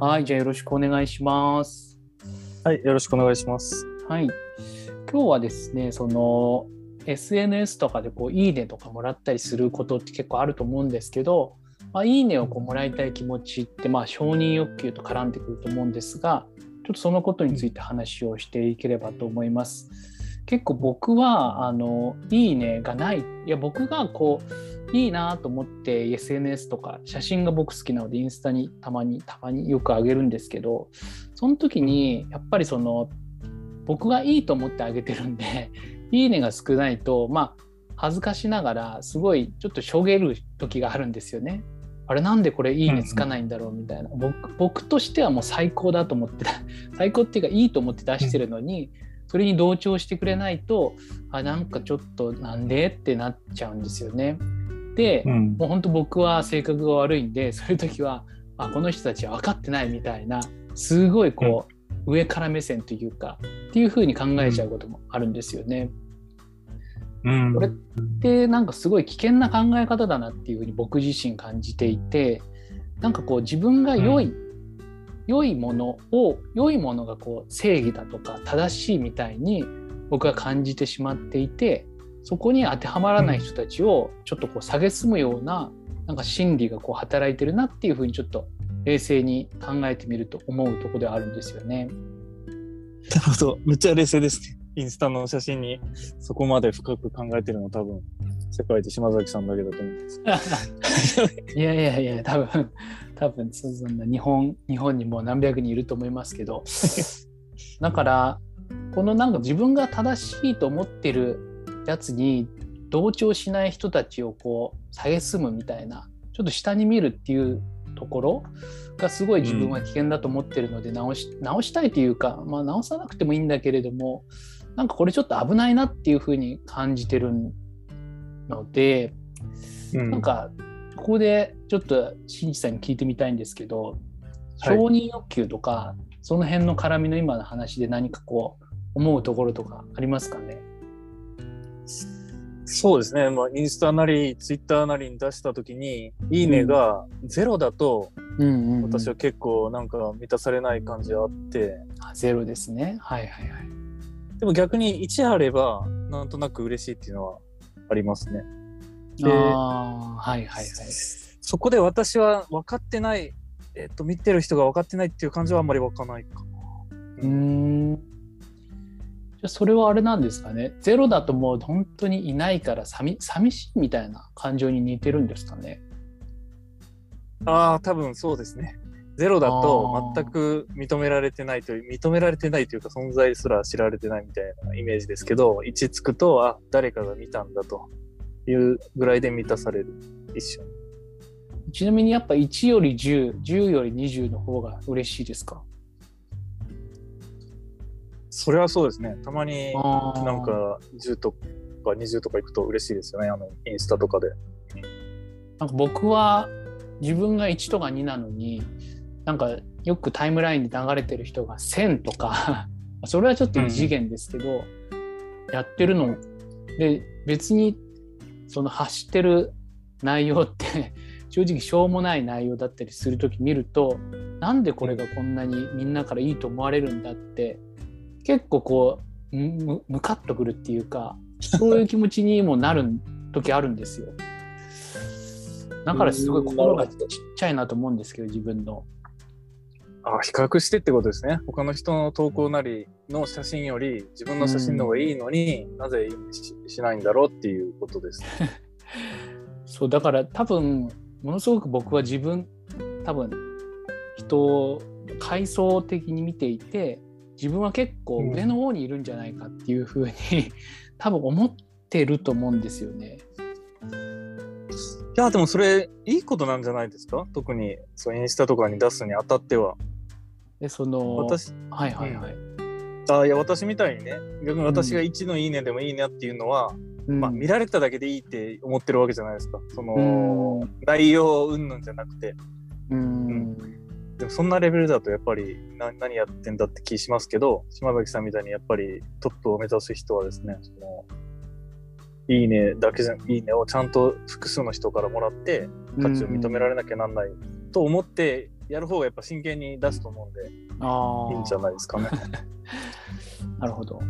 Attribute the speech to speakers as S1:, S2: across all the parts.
S1: はい、じゃあよろしくお願いします。
S2: はい、よろしくお願いします。
S1: はい。今日はですね、その SNS とかでこういいねとかもらったりすることって結構あると思うんですけど、まあ、いいねをこうもらいたい気持ちってまあ承認欲求と絡んでくると思うんですが、ちょっとそのことについて話をしていければと思います。結構僕はあのいいねがない、いや僕がこういいなと思って SNS とか写真が僕好きなのでインスタにたまにたまによくあげるんですけど、その時にやっぱりその僕がいいと思ってあげてるんで いいねが少ないとまあ恥ずかしながらすごいちょっとしょげる時があるんですよね。あれなんでこれいいねつかないんだろうみたいな、僕僕としてはもう最高だと思って 最高っていうかいいと思って出してるのに、それに同調してくれないとあなんかちょっとなんでってなっちゃうんですよね。で、
S2: ん
S1: もう本当僕は性格が悪いんでそういう時はあこの人たちは分かってないみたいなすごいこう、上から目線というかっていう風に考えちゃうこともあるんですよね。
S2: うん
S1: これでなんかすごい危険な考え方だなっていう風に僕自身感じていてなんかこう自分が良い、良いものを良いものがこう正義だとか正しいみたいに僕は感じてしまっていてそこに当てはまらない人たちをちょっとこう蔑むようななんか心理がこう働いてるなっていう風にちょっと冷静に考えてみると思うところではあるんですよね。
S2: なるほど。めっちゃ冷静ですね。インスタの写真にそこまで深く考えてるの多分世界で島崎さんだけだと思うんです。
S1: いやいやいや多分 多分そそんな日本日本にもう何百人いると思いますけど だからこのなんか自分が正しいと思ってるやつに同調しない人たちをこう蔑むみたいなちょっと下に見るっていうところがすごい自分は危険だと思ってるので直し,、直したいというか、まあ、直さなくてもいいんだけれどもなんかこれちょっと危ないなっていうふうに感じてるので。
S2: うん。
S1: なんかここでちょっと新地さんに聞いてみたいんですけど、
S2: はい。
S1: 承認欲求とかその辺の絡みの今の話で何かこう思うところとかありますかね？
S2: そうですね。まあ、インスタなりツイッターなりに出したときに、いいねがゼロだと、私は結構なんか満たされない感じがあって、
S1: あゼロですね。はいはいはい。
S2: でも逆に1あれば、なんとなく嬉しいっていうのはありますね。で
S1: はいはいはい
S2: そこで私は分かってない、えっと、見てる人が分かってないっていう感じはあんまり湧かないかな。
S1: うーんじゃあそれはあれなんですかねゼロだともう本当にいないから寂寂しいみたいな感情に似てるんですかね
S2: ああ、多分そうですね。ゼロだと全く認められてないという、認められてないというか存在すら知られてないみたいなイメージですけど、1つくと、あ、誰かが見たんだというぐらいで満たされる。一緒に。
S1: ちなみにやっぱ1より1010より20の方が嬉しいですか？
S2: それはそうですね。たまになんか10とか20とか行くと嬉しいですよね。あの、インスタとかで。
S1: なんか僕は自分が1とか2なのになんかよくタイムラインで流れてる人が1000とか それはちょっと異次元ですけど、やってるので別にその発してる内容って 正直しょうもない内容だったりする時見るとなんでこれがこんなにみんなからいいと思われるんだって結構こうむむかっとくるっていうかそういう気持ちにもなる時あるんですよ。だからすごい心がちっちゃいなと思うんですけど自分の。
S2: あ比較してってことですね。他の人の投稿なりの写真より自分の写真の方がいいのに、なぜいいねししないんだろうっていうことです。
S1: そうだから多分ものすごく僕は自分多分人を階層的に見ていて自分は結構上の方にいるんじゃないかっていうふうに、多分思ってると思うんですよね。
S2: いや、でもそれいいことなんじゃないですか？特にそうインスタとかに出すにあたっては。
S1: でその
S2: 私、
S1: はいはいはい。
S2: あいや、私みたいにね、逆に私が1のいいねでもいいねっていうのは、
S1: うん
S2: まあ見られただけでいいって思ってるわけじゃないですか。その、
S1: うん
S2: 内容云々じゃなくて。
S1: うん
S2: でもそんなレベルだとやっぱりな何やってんだって気しますけど島崎さんみたいにやっぱりトップを目指す人はですねそのいいねだけじゃいいねをちゃんと複数の人からもらって価値を認められなきゃなんないと思ってやる方がやっぱ真剣に出すと思うんで、いいんじゃないですかね。
S1: なるほど。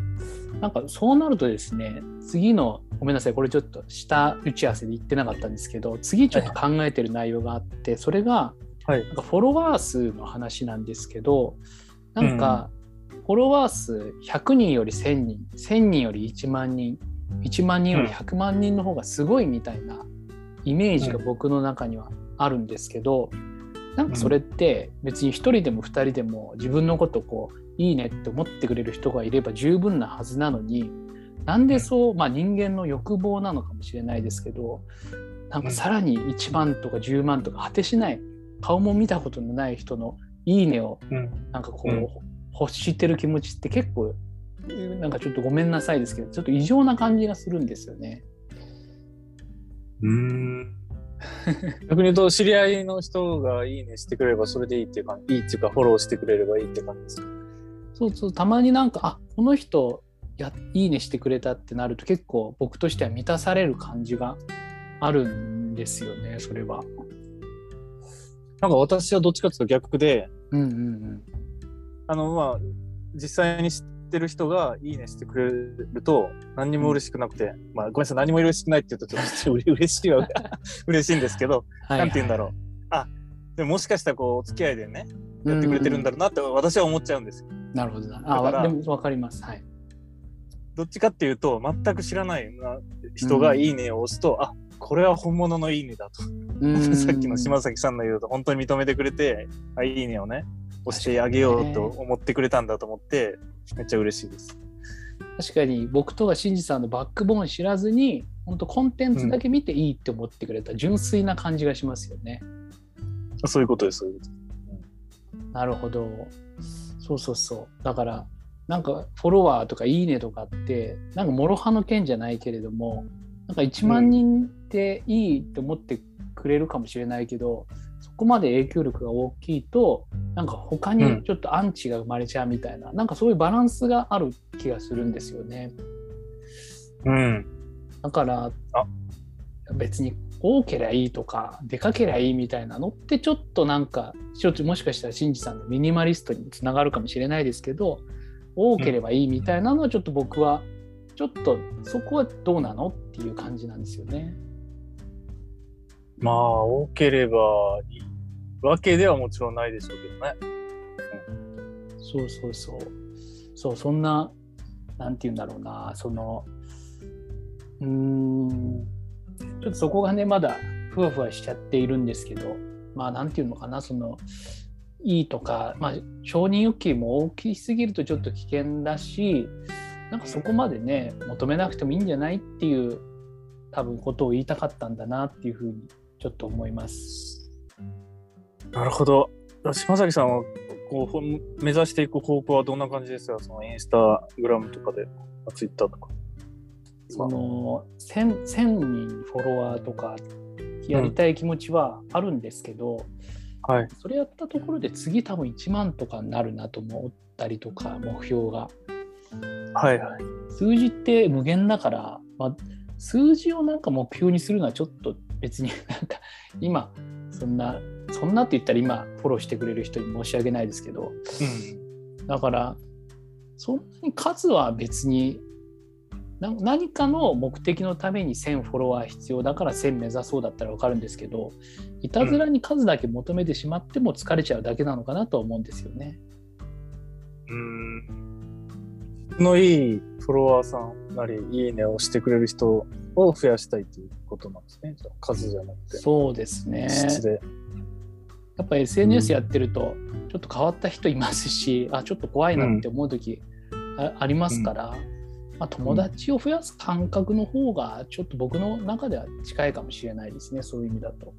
S1: なんかそうなるとですね、次の、ごめんなさい、これちょっと下打ち合わせで言ってなかったんですけど、次ちょっと考えてる内容があって、それが、
S2: はい。
S1: なんかフォロワー数の話なんですけど、なんか、フォロワー数100人より1000人、1000人より1万人、1万人より100万人の方がすごいみたいなイメージが僕の中にはあるんですけど、なんかそれって別に1人でも2人でも自分のことこういいねって思ってくれる人がいれば十分なはずなのになんでそう、まあ、人間の欲望なのかもしれないですけどなんかさらに1万とか10万とか果てしない顔も見たことのない人の「いいね」を
S2: うん。
S1: なんかこう、
S2: うん
S1: 欲してる気持ちって結構なんかちょっとごめんなさいですけどちょっと異常な感じがするんですよね。
S2: うん。逆に言うと、知り合いの人がいいねしてくれればそれでいいっていうか、いいっていうか、フォローしてくれればいいって感じです。
S1: そうそうたまになんかあこの人やいいねしてくれたってなると結構僕としては満たされる感じがあるんですよねそれは。
S2: なんか私はどっちかっていうと逆で、
S1: うんうんうん。
S2: あの、まあ、実際に知ってる人がいいねしてくれると、何にも嬉しくなくて、まあ、ごめんなさい、何も嬉しくないって言うと、ちょっと嬉しいは嬉しいんですけど、
S1: はい
S2: なんて言うんだろう。あ、でももしかしたらこう、お付き合いでね、やってくれてるんだろうなって私は思っちゃうんですよ。
S1: なるほどあでも分かります。はい。
S2: どっちかっていうと、全く知らないな人がいいねを押すと、あ、これは本物のいいねだと。
S1: うん
S2: さっきの島崎さんの言うと、本当に認めてくれて、あ、いいねをね、押してあげようと思ってくれたんだと思って、めっちゃ嬉しいです。
S1: 確かに僕とか新次さんのバックボーン知らずに本当コンテンツだけ見ていいって思ってくれた純粋な感じがしますよね。
S2: そういうことです、そういうこと。
S1: なるほど。そうそうそう。だからなんかフォロワーとかいいねとかってなんか諸刃の剣じゃないけれどもなんか1万人っていいって思ってくれるかもしれないけど、そこまで影響力が大きいとなんか他にちょっとアンチが生まれちゃうみたいな、なんかそういうバランスがある気がするんですよね。
S2: うん。
S1: だから
S2: あ
S1: 別に多ければいいとか出かけりゃいいみたいなのってちょっとなんかちょっともしかしたら新次さんのミニマリストにつながるかもしれないですけど多ければいいみたいなのはちょっと僕はちょっとそこはどうなのっていう感じなんですよね。
S2: まあ、多ければいいわけではもちろんないでしょうけどね。
S1: そうそうそう。そうそんななんて言うんだろうなそのうんちょっとそこがねまだふわふわしちゃっているんですけどまあなんて言うのかなそのいいとか、まあ、承認欲求も大きすぎるとちょっと危険だしなんかそこまでね求めなくてもいいんじゃないっていう多分ことを言いたかったんだなっていうふうにちょっと思います。
S2: なるほど。島崎さんはこう目指していく方向はどんな感じですか？そのインスタグラムとかで、ツイッターとか。
S1: その 1000, 1000人フォロワーとかやりたい気持ちはあるんですけど、
S2: はい。
S1: それやったところで次多分1万とかになるなと思ったりとか目標が
S2: はいはい。
S1: 数字って無限だから、まあ、数字をなんか目標にするのはちょっと別になんか今そんなそんなって言ったら今フォローしてくれる人に申し訳ないですけど
S2: うん。
S1: だからそんなに数は別にな何かの目的のために1000フォロワー必要だから1000目指そうだったら分かるんですけどいたずらに数だけ求めてしまっても疲れちゃうだけなのかなとは思うんですよね。
S2: うん。質のいいフォロワーさんなり、いいねをしてくれる人を増やしたいということなんですね。数じゃなくて。
S1: そうですね
S2: 質で。
S1: やっぱ SNS やってるとちょっと変わった人いますし、あちょっと怖いなって思う時あ,、ありますから、まあ、友達を増やす感覚の方がちょっと僕の中では近いかもしれないですねそういう意味だと。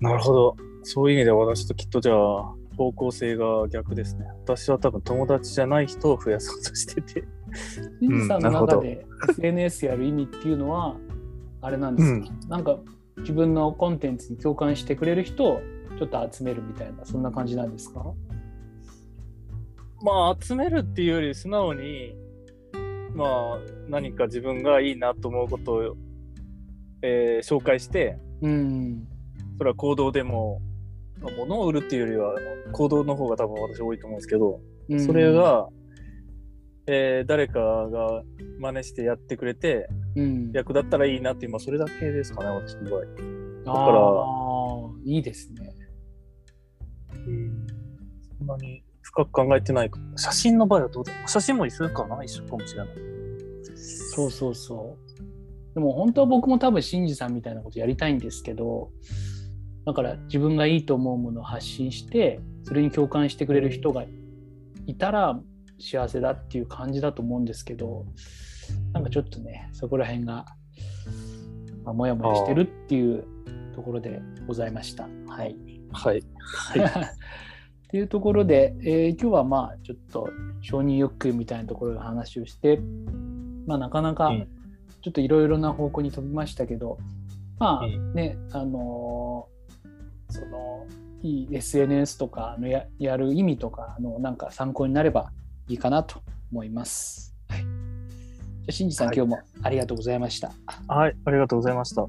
S2: なるほど。そういう意味では私ときっとじゃあ、方向性が逆ですね。私は多分友達じゃない人を増やそうとしてて。
S1: ゆずさんの中で SNS やる意味っていうのはあれなんですか、なんか自分のコンテンツに共感してくれる人をちょっと集めるみたいなそんな感じなんですか？
S2: まあ、集めるっていうより素直に、まあ、何か自分がいいなと思うことを、えー紹介して、
S1: うん
S2: それは行動でも、まあ物を売るっていうよりは行動の方が多分私多いと思うんですけど、それ、が、えー誰かが真似してやってくれて
S1: うん、
S2: 役立ったらいいなっていう、まあ、それだけですかね私の場合。
S1: だ
S2: から
S1: いいですね。
S2: そんなに深く考えてないか写真の場合はどうだ写真も一緒かな一緒かもしれない。
S1: そうそうそう。でも本当は僕も多分新次さんみたいなことやりたいんですけど、だから自分がいいと思うものを発信して、それに共感してくれる人がいたら幸せだっていう感じだと思うんですけど、なんかちょっとね、そこら辺が、まあ、もやもやしてるっていうところでございました。はい。
S2: はい。はい。
S1: っていうところで、えー今日はまあちょっと承認欲求みたいなところの話をして、まあなかなか
S2: うん
S1: ちょっといろいろな方向に飛びましたけど、まあ
S2: うん
S1: ね、あのーそのいい SNS とかのややる意味とかのなんか参考になればいいかなと思います。はい、じゃあ、しんじさん、
S2: はい
S1: 今日もありがとうございました。
S2: はい。ありがとうございました。